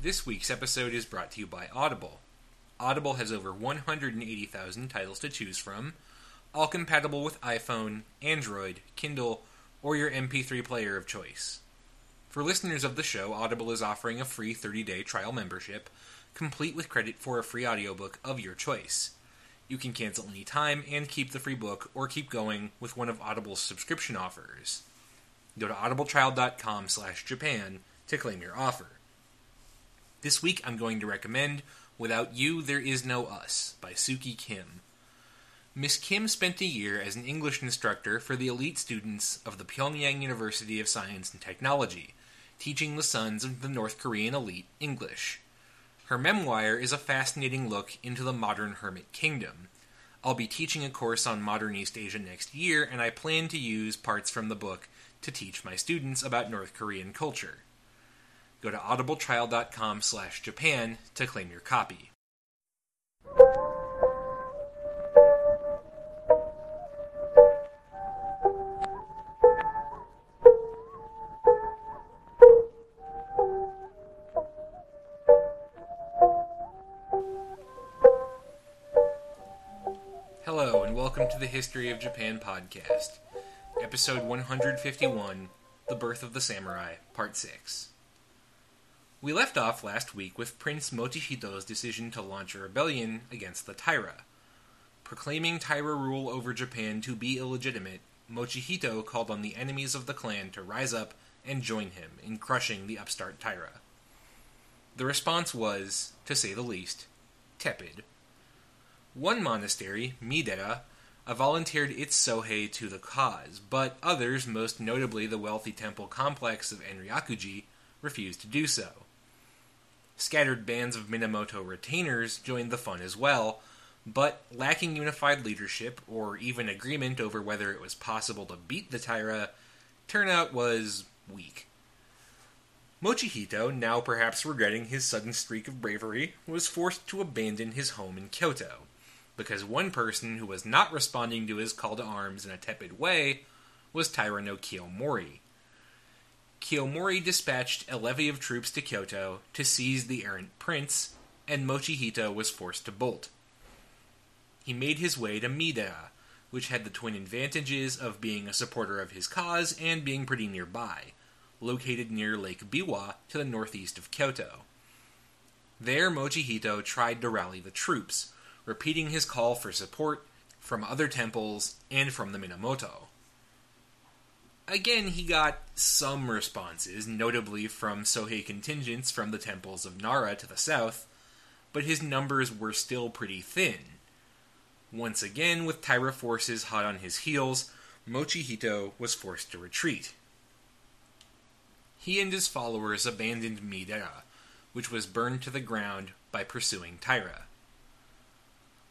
This week's episode is brought to you by Audible. Audible has over 180,000 titles to choose from, all compatible with iPhone, Android, Kindle, or your MP3 player of choice. For listeners of the show, Audible is offering a free 30 day trial membership, complete with credit for a free audiobook of your choice. You can cancel any time and keep the free book or keep going with one of Audible's subscription offers. Go to audibletrial.com slash Japan to claim your offer. This week I'm going to recommend Without You There Is No Us by Suki Kim. Miss Kim spent a year as an English instructor for the elite students of the Pyongyang University of Science and Technology, teaching the sons of the North Korean elite English. Her memoir is a fascinating look into the modern hermit kingdom. I'll be teaching a course on modern East Asia next year, and I plan to use parts from the book to teach my students about North Korean culture. Go to audibletrial.com slash Japan to claim your copy. Hello, and welcome to the History of Japan podcast, episode 151 The Birth of the Samurai, Part 6. We left off last week with Prince Mochihito's decision to launch a rebellion against the Taira. Proclaiming Taira rule over Japan to be illegitimate, Mochihito called on the enemies of the clan to rise up and join him in crushing the upstart Taira. The response was, to say the least, tepid. One monastery, Miidera, volunteered its Sohei to the cause, but others, most notably the wealthy temple complex of Enryakuji, refused to do so. Scattered bands of Minamoto retainers joined the fun as well, but lacking unified leadership or even agreement over whether it was possible to beat the Taira, turnout was weak. Mochihito, now perhaps regretting his sudden streak of bravery, was forced to abandon his home in Kyoto, because one person who was not responding to his call to arms in a tepid way was Taira no Kiyomori. Kiyomori dispatched a levy of troops to Kyoto to seize the errant prince, and Mochihito was forced to bolt. He made his way to Miidera, which had the twin advantages of being a supporter of his cause and being pretty nearby, located near Lake Biwa to the northeast of Kyoto. There, Mochihito tried to rally the troops, repeating his call for support from other temples and from the Minamoto. Again, he got some responses, notably from Sohei contingents from the temples of Nara to the south, but his numbers were still pretty thin. Once again, with Taira forces hot on his heels, Mochihito was forced to retreat. He and his followers abandoned Miidera, which was burned to the ground by pursuing Taira.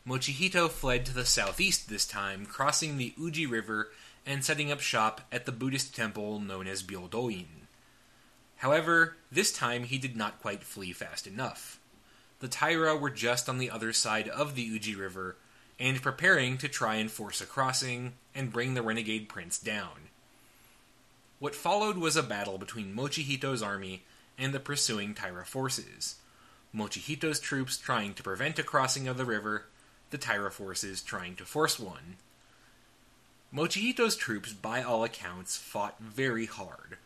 Mochihito fled to the southeast this time, crossing the Uji River and setting up shop at the Buddhist temple known as Byodoin. However, this time he did not quite flee fast enough. The Taira were just on the other side of the Uji River and preparing to try and force a crossing and bring the renegade prince down. What followed was a battle between Mochihito's army and the pursuing Taira forces. Mochihito's troops trying to prevent a crossing of the river, the Taira forces trying to force one. Mochihito's troops, by all accounts, fought very hard.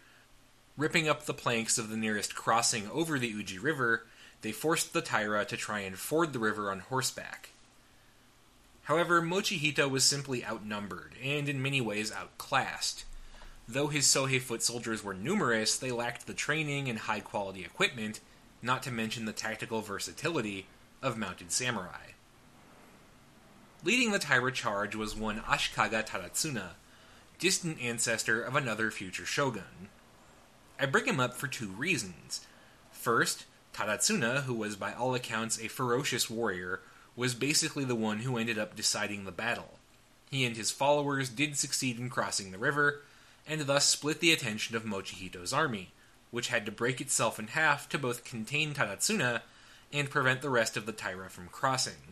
Ripping up the planks of the nearest crossing over the Uji River, they forced the Taira to try and ford the river on horseback. However, Mochihito was simply outnumbered, and in many ways outclassed. Though his Sohei foot soldiers were numerous, they lacked the training and high quality equipment, not to mention the tactical versatility, of mounted samurai. Leading the Taira charge was one Ashikaga Tadatsuna, distant ancestor of another future shogun. I bring him up for two reasons. First, Tadatsuna, who was by all accounts a ferocious warrior, was basically the one who ended up deciding the battle. He and his followers did succeed in crossing the river, and thus split the attention of Mochihito's army, which had to break itself in half to both contain Tadatsuna and prevent the rest of the Taira from crossing.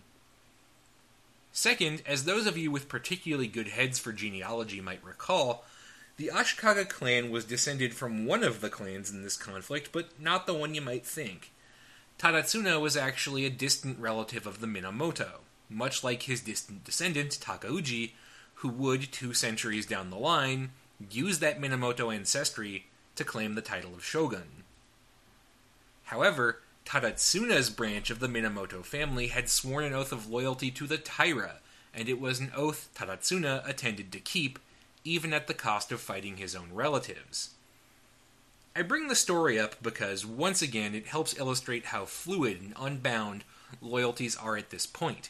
Second, as those of you with particularly good heads for genealogy might recall, the Ashikaga clan was descended from one of the clans in this conflict, but not the one you might think. Tadatsuna was actually a distant relative of the Minamoto, much like his distant descendant Takauji, who would, two centuries down the line, use that Minamoto ancestry to claim the title of shogun. However, Tadatsuna's branch of the Minamoto family had sworn an oath of loyalty to the Taira, and it was an oath Tadatsuna intended to keep, even at the cost of fighting his own relatives. I bring the story up because, once again, it helps illustrate how fluid and unbound loyalties are at this point.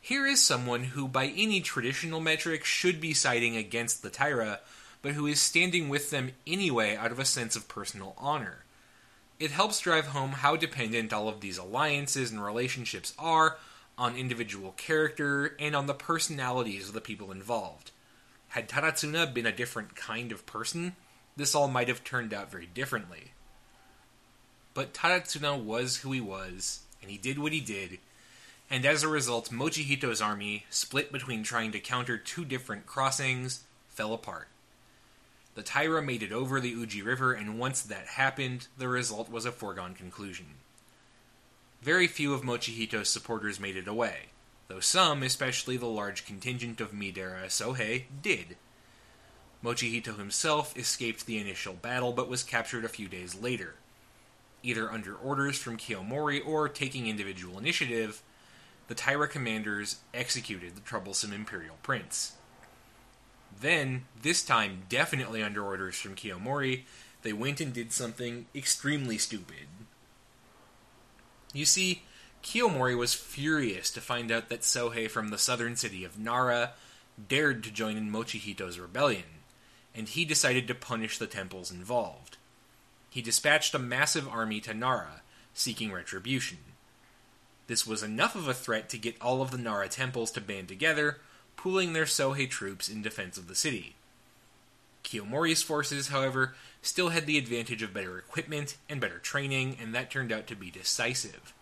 Here is someone who, by any traditional metric, should be siding against the Taira, but who is standing with them anyway out of a sense of personal honor. It helps drive home how dependent all of these alliances and relationships are on individual character and on the personalities of the people involved. Had Tadatsuna been a different kind of person, this all might have turned out very differently. But Tadatsuna was who he was, and he did what he did, and as a result, Mochihito's army, split between trying to counter two different crossings, fell apart. The Taira made it over the Uji River, and once that happened, the result was a foregone conclusion. Very few of Mochihito's supporters made it away, though some, especially the large contingent of Miidera Sohei, did. Mochihito himself escaped the initial battle but was captured a few days later. Either under orders from Kiyomori or taking individual initiative, the Taira commanders executed the troublesome imperial prince. Then, this time definitely under orders from Kiyomori, they went and did something extremely stupid. You see, Kiyomori was furious to find out that Sohei from the southern city of Nara dared to join in Mochihito's rebellion and he decided to punish the temples involved. He dispatched a massive army to Nara, seeking retribution. This was enough of a threat to get all of the Nara temples to band together, pooling their Sohei troops in defense of the city. Kiyomori's forces, however, still had the advantage of better equipment and better training, and that turned out to be decisive.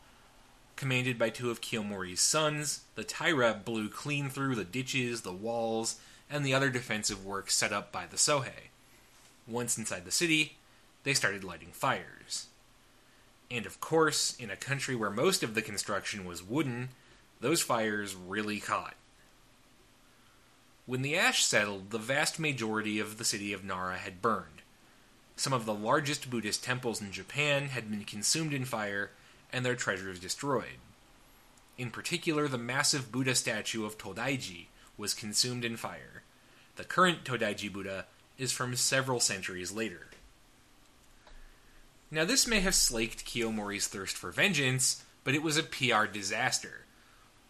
Commanded by two of Kiyomori's sons, the Taira blew clean through the ditches, the walls, and the other defensive work set up by the Sohei. Once inside the city, they started lighting fires. And of course, in a country where most of the construction was wooden, those fires really caught. When the ash settled, the vast majority of the city of Nara had burned. Some of the largest Buddhist temples in Japan had been consumed in fire and their treasures destroyed. In particular, the massive Buddha statue of Todaiji, was consumed in fire. The current Todaiji Buddha is from several centuries later. Now, this may have slaked Kiyomori's thirst for vengeance, but it was a PR disaster.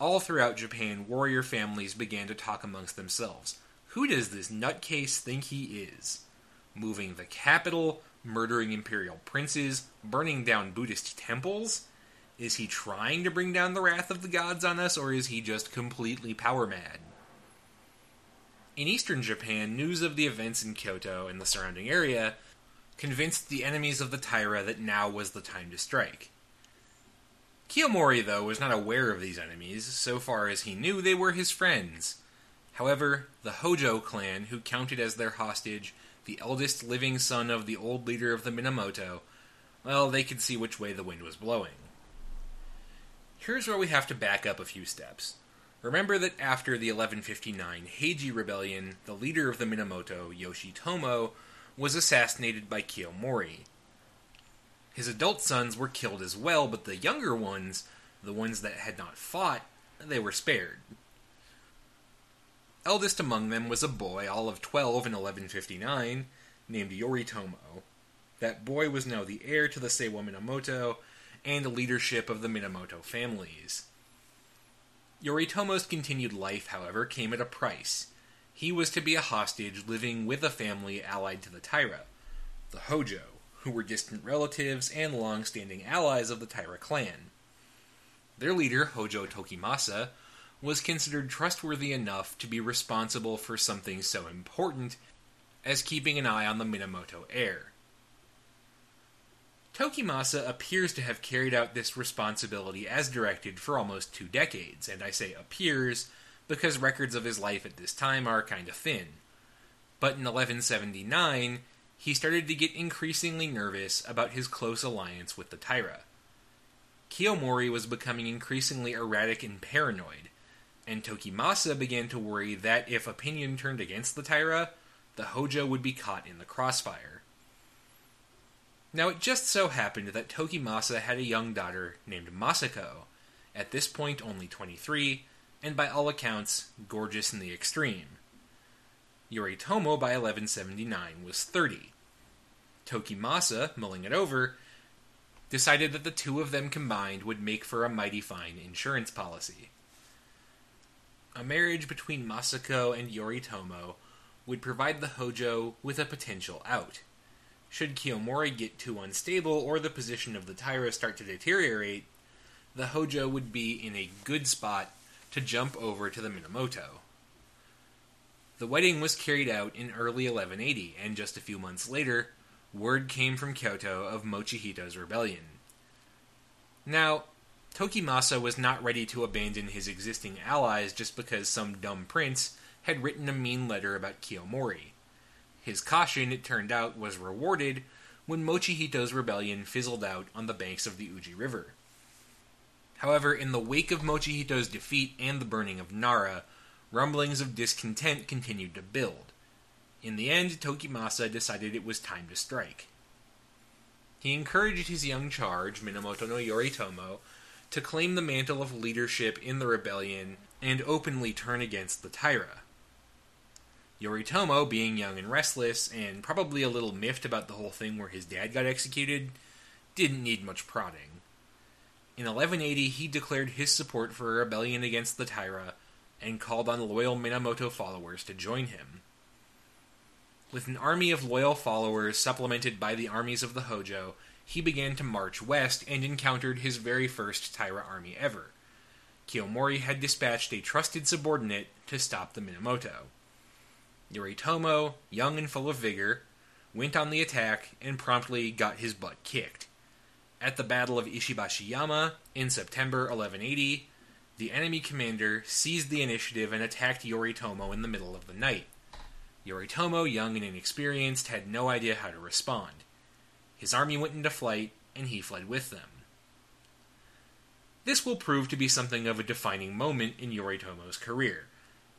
All throughout Japan, warrior families began to talk amongst themselves. Who does this nutcase think he is? Moving the capital, murdering imperial princes, burning down Buddhist temples? Is he trying to bring down the wrath of the gods on us, or is he just completely power mad? In eastern Japan, news of the events in Kyoto and the surrounding area convinced the enemies of the Taira that now was the time to strike. Kiyomori, though, was not aware of these enemies. So far as he knew, they were his friends. However, the Hojo clan, who counted as their hostage the eldest living son of the old leader of the Minamoto, well, they could see which way the wind was blowing. Here's where we have to back up a few steps. Remember that after the 1159 Heiji Rebellion, the leader of the Minamoto, Yoshitomo, was assassinated by Kiyomori. His adult sons were killed as well, but the younger ones, the ones that had not fought, they were spared. Eldest among them was a boy, all of 12 in 1159, named Yoritomo. That boy was now the heir to the Seiwa Minamoto and the leadership of the Minamoto families. Yoritomo's continued life, however, came at a price. He was to be a hostage living with a family allied to the Taira, the Hojo, who were distant relatives and long standing allies of the Taira clan. Their leader, Hojo Tokimasa, was considered trustworthy enough to be responsible for something so important as keeping an eye on the Minamoto heir. Tokimasa appears to have carried out this responsibility as directed for almost two decades, and I say appears because records of his life at this time are kind of thin. But in 1179, he started to get increasingly nervous about his close alliance with the Taira. Kiyomori was becoming increasingly erratic and paranoid, and Tokimasa began to worry that if opinion turned against the Taira, the Hojo would be caught in the crossfire. Now, it just so happened that Tokimasa had a young daughter named Masako, at this point only 23, and by all accounts, gorgeous in the extreme. Yoritomo by 1179 was 30. Tokimasa, mulling it over, decided that the two of them combined would make for a mighty fine insurance policy. A marriage between Masako and Yoritomo would provide the Hojo with a potential out. Should Kiyomori get too unstable or the position of the Taira start to deteriorate, the Hojo would be in a good spot to jump over to the Minamoto. The wedding was carried out in early 1180, and just a few months later, word came from Kyoto of Mochihito's rebellion. Now, Tokimasa was not ready to abandon his existing allies just because some dumb prince had written a mean letter about Kiyomori. His caution, it turned out, was rewarded when Mochihito's rebellion fizzled out on the banks of the Uji River. However, in the wake of Mochihito's defeat and the burning of Nara, rumblings of discontent continued to build. In the end, Tokimasa decided it was time to strike. He encouraged his young charge, Minamoto no Yoritomo, to claim the mantle of leadership in the rebellion and openly turn against the Taira. Yoritomo, being young and restless, and probably a little miffed about the whole thing where his dad got executed, didn't need much prodding. In 1180, he declared his support for a rebellion against the Taira and called on loyal Minamoto followers to join him. With an army of loyal followers supplemented by the armies of the Hojo, he began to march west and encountered his very first Taira army ever. Kiyomori had dispatched a trusted subordinate to stop the Minamoto. Yoritomo, young and full of vigor, went on the attack and promptly got his butt kicked. At the Battle of Ishibashiyama in September 1180, the enemy commander seized the initiative and attacked Yoritomo in the middle of the night. Yoritomo, young and inexperienced, had no idea how to respond. His army went into flight, and he fled with them. This will prove to be something of a defining moment in Yoritomo's career.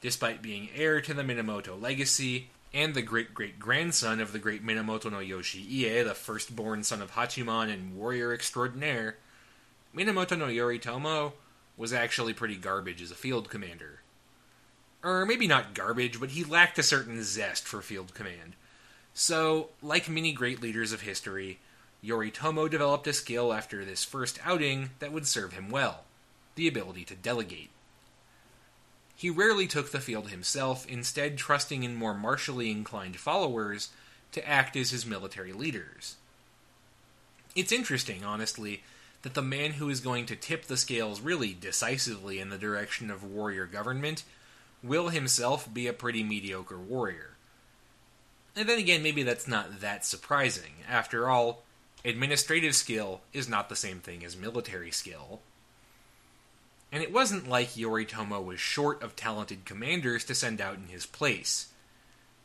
Despite being heir to the Minamoto legacy, and the great great grandson of the great Minamoto no Yoshiie, the firstborn son of Hachiman and warrior extraordinaire, Minamoto no Yoritomo was actually pretty garbage as a field commander. Or maybe not garbage, but he lacked a certain zest for field command. So, like many great leaders of history, Yoritomo developed a skill after this first outing that would serve him well the ability to delegate. He rarely took the field himself, instead, trusting in more martially inclined followers to act as his military leaders. It's interesting, honestly, that the man who is going to tip the scales really decisively in the direction of warrior government will himself be a pretty mediocre warrior. And then again, maybe that's not that surprising. After all, administrative skill is not the same thing as military skill. And it wasn't like Yoritomo was short of talented commanders to send out in his place.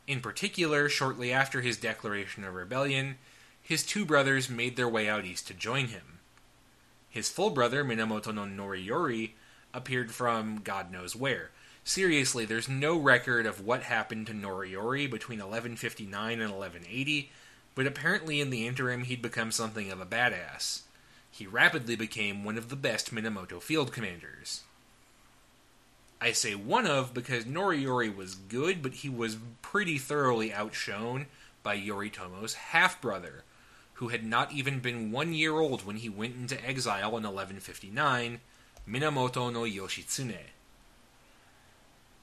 In particular, shortly after his declaration of rebellion, his two brothers made their way out east to join him. His full brother, Minamoto no Noriyori, appeared from God knows where. Seriously, there's no record of what happened to Noriyori between 1159 and 1180, but apparently in the interim he'd become something of a badass he rapidly became one of the best Minamoto field commanders. I say one of because Noriyori was good, but he was pretty thoroughly outshone by Yoritomo's half brother, who had not even been one year old when he went into exile in 1159, Minamoto no Yoshitsune.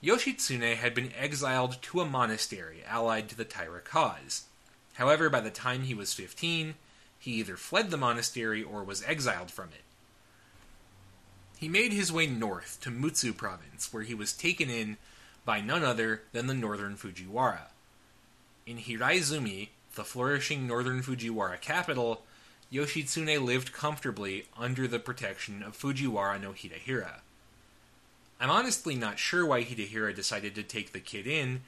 Yoshitsune had been exiled to a monastery allied to the Taira cause. However, by the time he was 15, he either fled the monastery or was exiled from it. He made his way north to Mutsu province, where he was taken in by none other than the northern Fujiwara. In Hiraizumi, the flourishing northern Fujiwara capital, Yoshitsune lived comfortably under the protection of Fujiwara no Hidehira. I'm honestly not sure why Hidehira decided to take the kid in,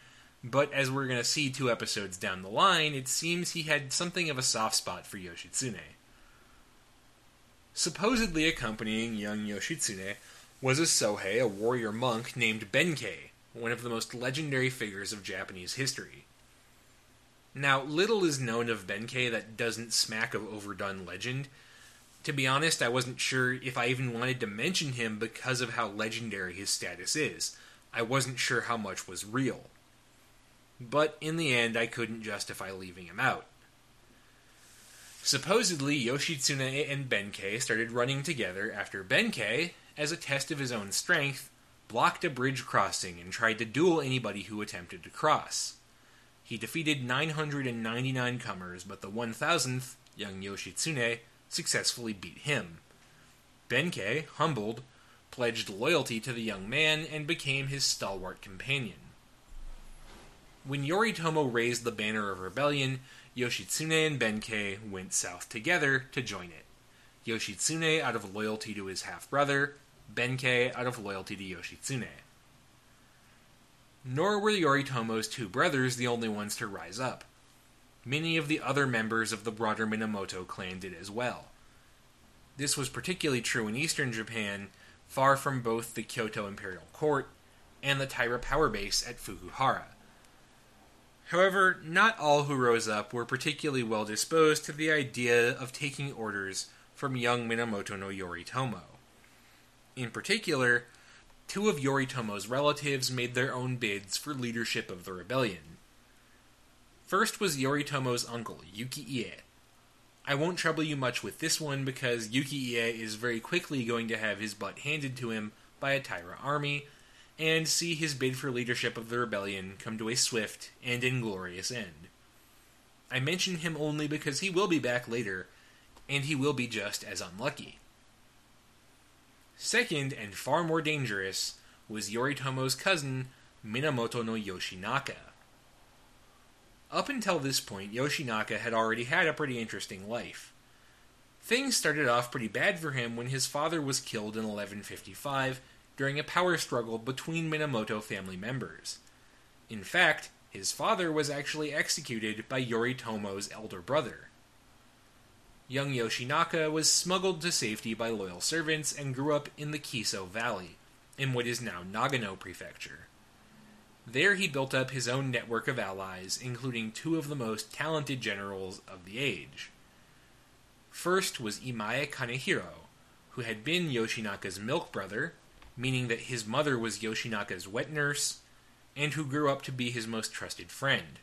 but as we're going to see two episodes down the line, it seems he had something of a soft spot for Yoshitsune. Supposedly accompanying young Yoshitsune was a Sohei, a warrior monk named Benkei, one of the most legendary figures of Japanese history. Now, little is known of Benkei that doesn't smack of overdone legend. To be honest, I wasn't sure if I even wanted to mention him because of how legendary his status is. I wasn't sure how much was real. But in the end, I couldn't justify leaving him out. Supposedly, Yoshitsune and Benkei started running together after Benkei, as a test of his own strength, blocked a bridge crossing and tried to duel anybody who attempted to cross. He defeated 999 comers, but the 1000th, young Yoshitsune, successfully beat him. Benkei, humbled, pledged loyalty to the young man and became his stalwart companion. When Yoritomo raised the banner of rebellion, Yoshitsune and Benkei went south together to join it. Yoshitsune out of loyalty to his half brother, Benkei out of loyalty to Yoshitsune. Nor were Yoritomo's two brothers the only ones to rise up. Many of the other members of the broader Minamoto clan did as well. This was particularly true in eastern Japan, far from both the Kyoto imperial court and the Taira power base at Fukuhara. However, not all who rose up were particularly well disposed to the idea of taking orders from young Minamoto no Yoritomo. In particular, two of Yoritomo's relatives made their own bids for leadership of the rebellion. First was Yoritomo's uncle, Yuki Ie. I won't trouble you much with this one because Yukiie is very quickly going to have his butt handed to him by a Taira army and see his bid for leadership of the rebellion come to a swift and inglorious end. I mention him only because he will be back later, and he will be just as unlucky. Second, and far more dangerous, was Yoritomo's cousin, Minamoto no Yoshinaka. Up until this point, Yoshinaka had already had a pretty interesting life. Things started off pretty bad for him when his father was killed in 1155 during a power struggle between Minamoto family members. In fact, his father was actually executed by Yoritomo's elder brother. Young Yoshinaka was smuggled to safety by loyal servants and grew up in the Kiso Valley, in what is now Nagano Prefecture. There he built up his own network of allies, including two of the most talented generals of the age. First was Imai Kanehiro, who had been Yoshinaka's milk brother meaning that his mother was Yoshinaka's wet nurse, and who grew up to be his most trusted friend.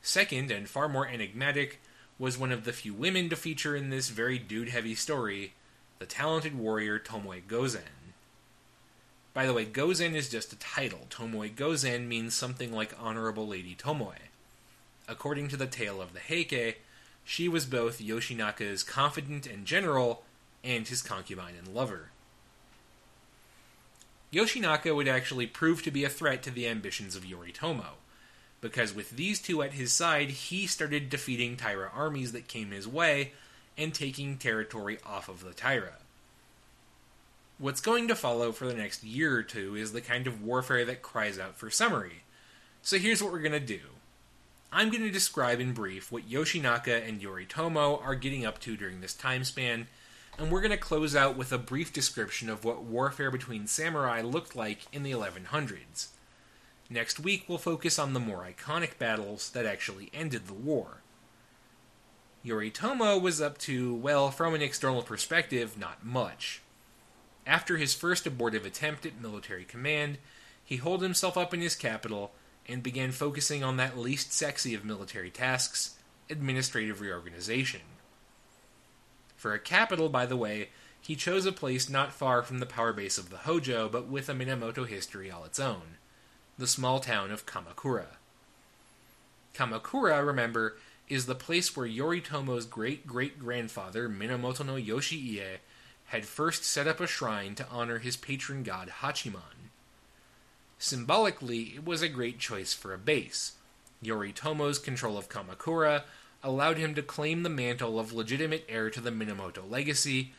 Second, and far more enigmatic, was one of the few women to feature in this very dude heavy story, the talented warrior Tomoe Gozen. By the way, Gozen is just a title. Tomoe Gozen means something like Honorable Lady Tomoe. According to the tale of the Heike, she was both Yoshinaka's confidant and general, and his concubine and lover. Yoshinaka would actually prove to be a threat to the ambitions of Yoritomo, because with these two at his side, he started defeating Taira armies that came his way and taking territory off of the Taira. What's going to follow for the next year or two is the kind of warfare that cries out for summary. So here's what we're going to do. I'm going to describe in brief what Yoshinaka and Yoritomo are getting up to during this time span and we're going to close out with a brief description of what warfare between samurai looked like in the 1100s. Next week, we'll focus on the more iconic battles that actually ended the war. Yoritomo was up to, well, from an external perspective, not much. After his first abortive attempt at military command, he holed himself up in his capital and began focusing on that least sexy of military tasks administrative reorganization. For a capital, by the way, he chose a place not far from the power base of the Hojo, but with a Minamoto history all its own the small town of Kamakura. Kamakura, remember, is the place where Yoritomo's great great grandfather, Minamoto no Yoshiie, had first set up a shrine to honor his patron god Hachiman. Symbolically, it was a great choice for a base. Yoritomo's control of Kamakura allowed him to claim the mantle of legitimate heir to the Minamoto legacy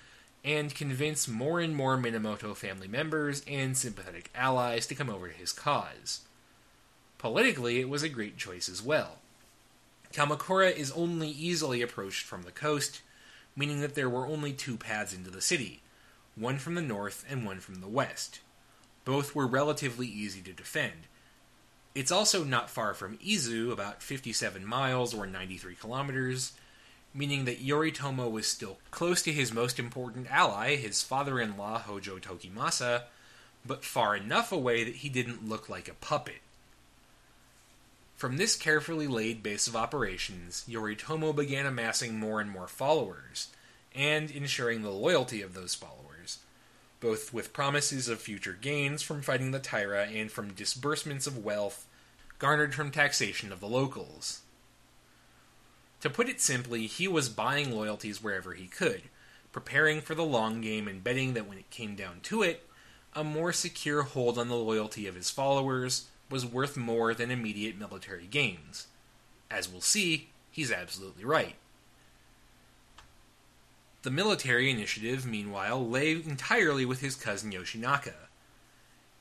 and convince more and more Minamoto family members and sympathetic allies to come over to his cause. Politically, it was a great choice as well. Kamakura is only easily approached from the coast, meaning that there were only two paths into the city, one from the north and one from the west. Both were relatively easy to defend. It's also not far from Izu, about 57 miles or 93 kilometers, meaning that Yoritomo was still close to his most important ally, his father in law Hojo Tokimasa, but far enough away that he didn't look like a puppet. From this carefully laid base of operations, Yoritomo began amassing more and more followers, and ensuring the loyalty of those followers, both with promises of future gains from fighting the Taira and from disbursements of wealth garnered from taxation of the locals. To put it simply, he was buying loyalties wherever he could, preparing for the long game and betting that when it came down to it, a more secure hold on the loyalty of his followers was worth more than immediate military gains. As we'll see, he's absolutely right. The military initiative, meanwhile, lay entirely with his cousin Yoshinaka.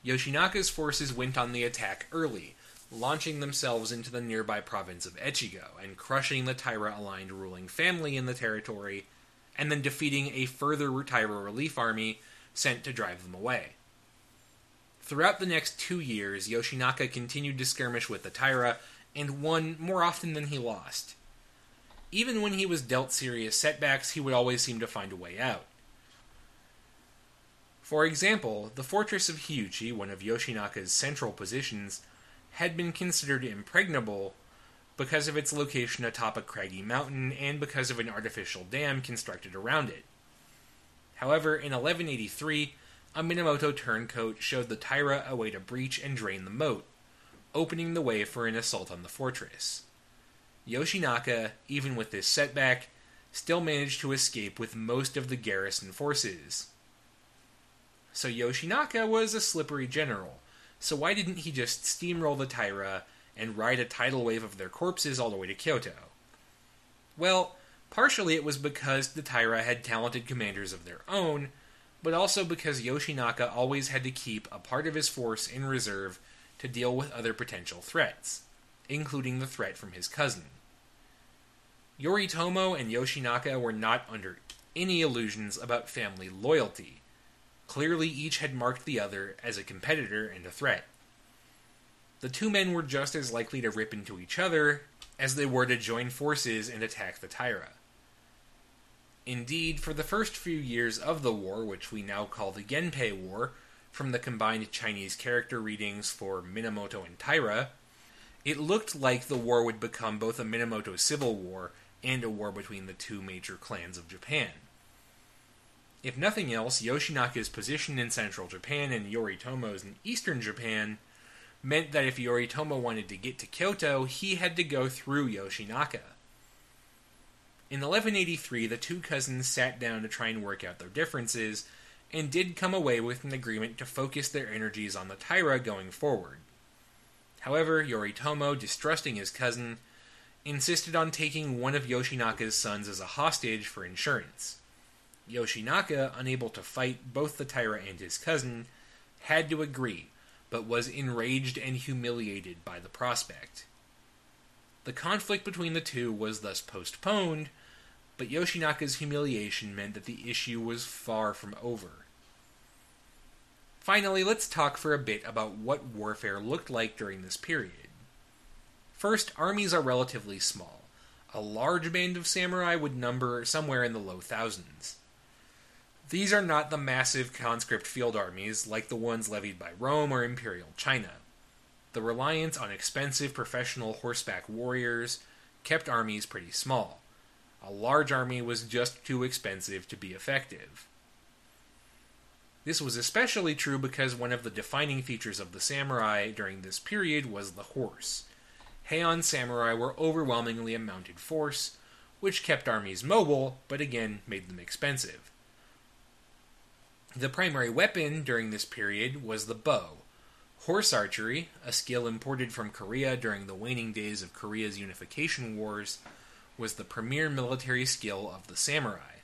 Yoshinaka's forces went on the attack early, launching themselves into the nearby province of Echigo and crushing the Taira aligned ruling family in the territory, and then defeating a further Taira relief army sent to drive them away. Throughout the next two years, Yoshinaka continued to skirmish with the Taira and won more often than he lost. Even when he was dealt serious setbacks, he would always seem to find a way out. For example, the fortress of Hiuchi, one of Yoshinaka's central positions, had been considered impregnable because of its location atop a craggy mountain and because of an artificial dam constructed around it. However, in 1183, a Minamoto turncoat showed the Taira a way to breach and drain the moat, opening the way for an assault on the fortress. Yoshinaka, even with this setback, still managed to escape with most of the garrison forces. So Yoshinaka was a slippery general, so why didn't he just steamroll the Taira and ride a tidal wave of their corpses all the way to Kyoto? Well, partially it was because the Taira had talented commanders of their own, but also because Yoshinaka always had to keep a part of his force in reserve to deal with other potential threats, including the threat from his cousin. Yoritomo and Yoshinaka were not under any illusions about family loyalty. Clearly, each had marked the other as a competitor and a threat. The two men were just as likely to rip into each other as they were to join forces and attack the Taira. Indeed, for the first few years of the war, which we now call the Genpei War, from the combined Chinese character readings for Minamoto and Taira, it looked like the war would become both a Minamoto civil war and a war between the two major clans of Japan. If nothing else, Yoshinaka's position in central Japan and Yoritomo's in eastern Japan meant that if Yoritomo wanted to get to Kyoto, he had to go through Yoshinaka. In 1183, the two cousins sat down to try and work out their differences, and did come away with an agreement to focus their energies on the Taira going forward. However, Yoritomo, distrusting his cousin, insisted on taking one of Yoshinaka's sons as a hostage for insurance. Yoshinaka, unable to fight both the Taira and his cousin, had to agree, but was enraged and humiliated by the prospect. The conflict between the two was thus postponed, but Yoshinaka's humiliation meant that the issue was far from over. Finally, let's talk for a bit about what warfare looked like during this period. First, armies are relatively small. A large band of samurai would number somewhere in the low thousands. These are not the massive conscript field armies like the ones levied by Rome or Imperial China. The reliance on expensive professional horseback warriors kept armies pretty small. A large army was just too expensive to be effective. This was especially true because one of the defining features of the samurai during this period was the horse. Heian samurai were overwhelmingly a mounted force, which kept armies mobile, but again made them expensive. The primary weapon during this period was the bow. Horse archery, a skill imported from Korea during the waning days of Korea's unification wars, was the premier military skill of the samurai.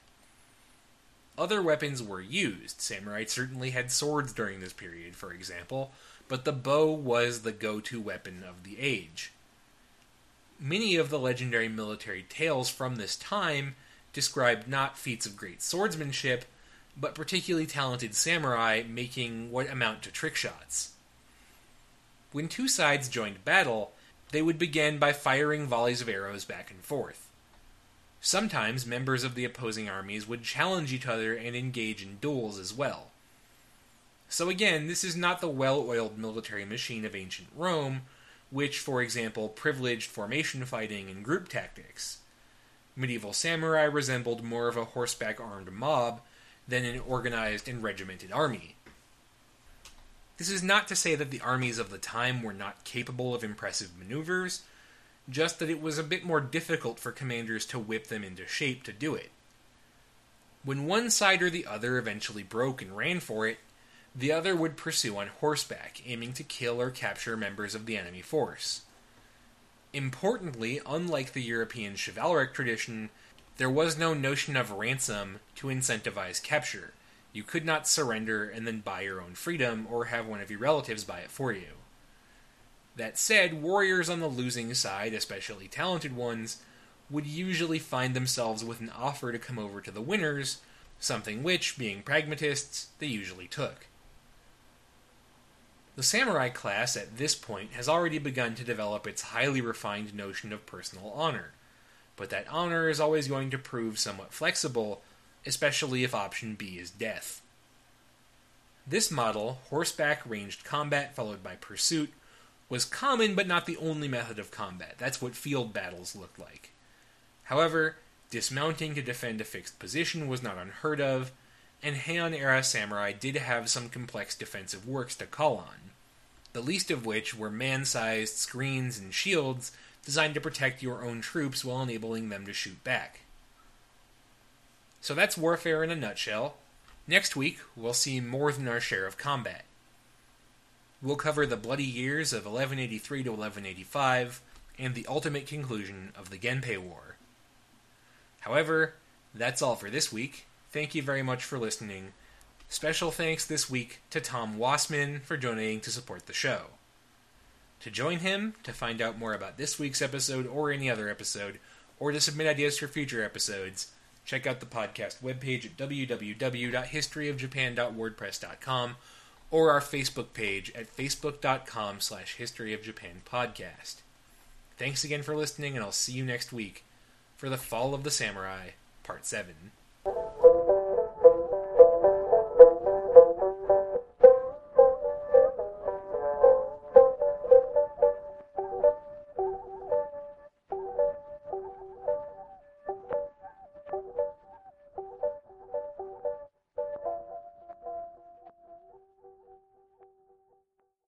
Other weapons were used. Samurai certainly had swords during this period, for example, but the bow was the go to weapon of the age. Many of the legendary military tales from this time described not feats of great swordsmanship, but particularly talented samurai making what amount to trick shots. When two sides joined battle, they would begin by firing volleys of arrows back and forth. Sometimes members of the opposing armies would challenge each other and engage in duels as well. So again, this is not the well oiled military machine of ancient Rome, which, for example, privileged formation fighting and group tactics. Medieval samurai resembled more of a horseback armed mob than an organized and regimented army. This is not to say that the armies of the time were not capable of impressive maneuvers, just that it was a bit more difficult for commanders to whip them into shape to do it. When one side or the other eventually broke and ran for it, the other would pursue on horseback, aiming to kill or capture members of the enemy force. Importantly, unlike the European chivalric tradition, there was no notion of ransom to incentivize capture. You could not surrender and then buy your own freedom or have one of your relatives buy it for you. That said, warriors on the losing side, especially talented ones, would usually find themselves with an offer to come over to the winners, something which, being pragmatists, they usually took. The samurai class at this point has already begun to develop its highly refined notion of personal honor, but that honor is always going to prove somewhat flexible, especially if option B is death. This model, horseback ranged combat followed by pursuit, was common but not the only method of combat. That's what field battles looked like. However, dismounting to defend a fixed position was not unheard of, and Heian era samurai did have some complex defensive works to call on, the least of which were man sized screens and shields designed to protect your own troops while enabling them to shoot back. So that's warfare in a nutshell. Next week, we'll see more than our share of combat. We'll cover the bloody years of 1183 to 1185 and the ultimate conclusion of the Genpei War. However, that's all for this week. Thank you very much for listening. Special thanks this week to Tom Wassman for donating to support the show. To join him, to find out more about this week's episode or any other episode, or to submit ideas for future episodes, check out the podcast webpage at www.historyofjapan.wordpress.com or our Facebook page at facebook.com slash historyofjapanpodcast. Thanks again for listening, and I'll see you next week for The Fall of the Samurai, Part 7.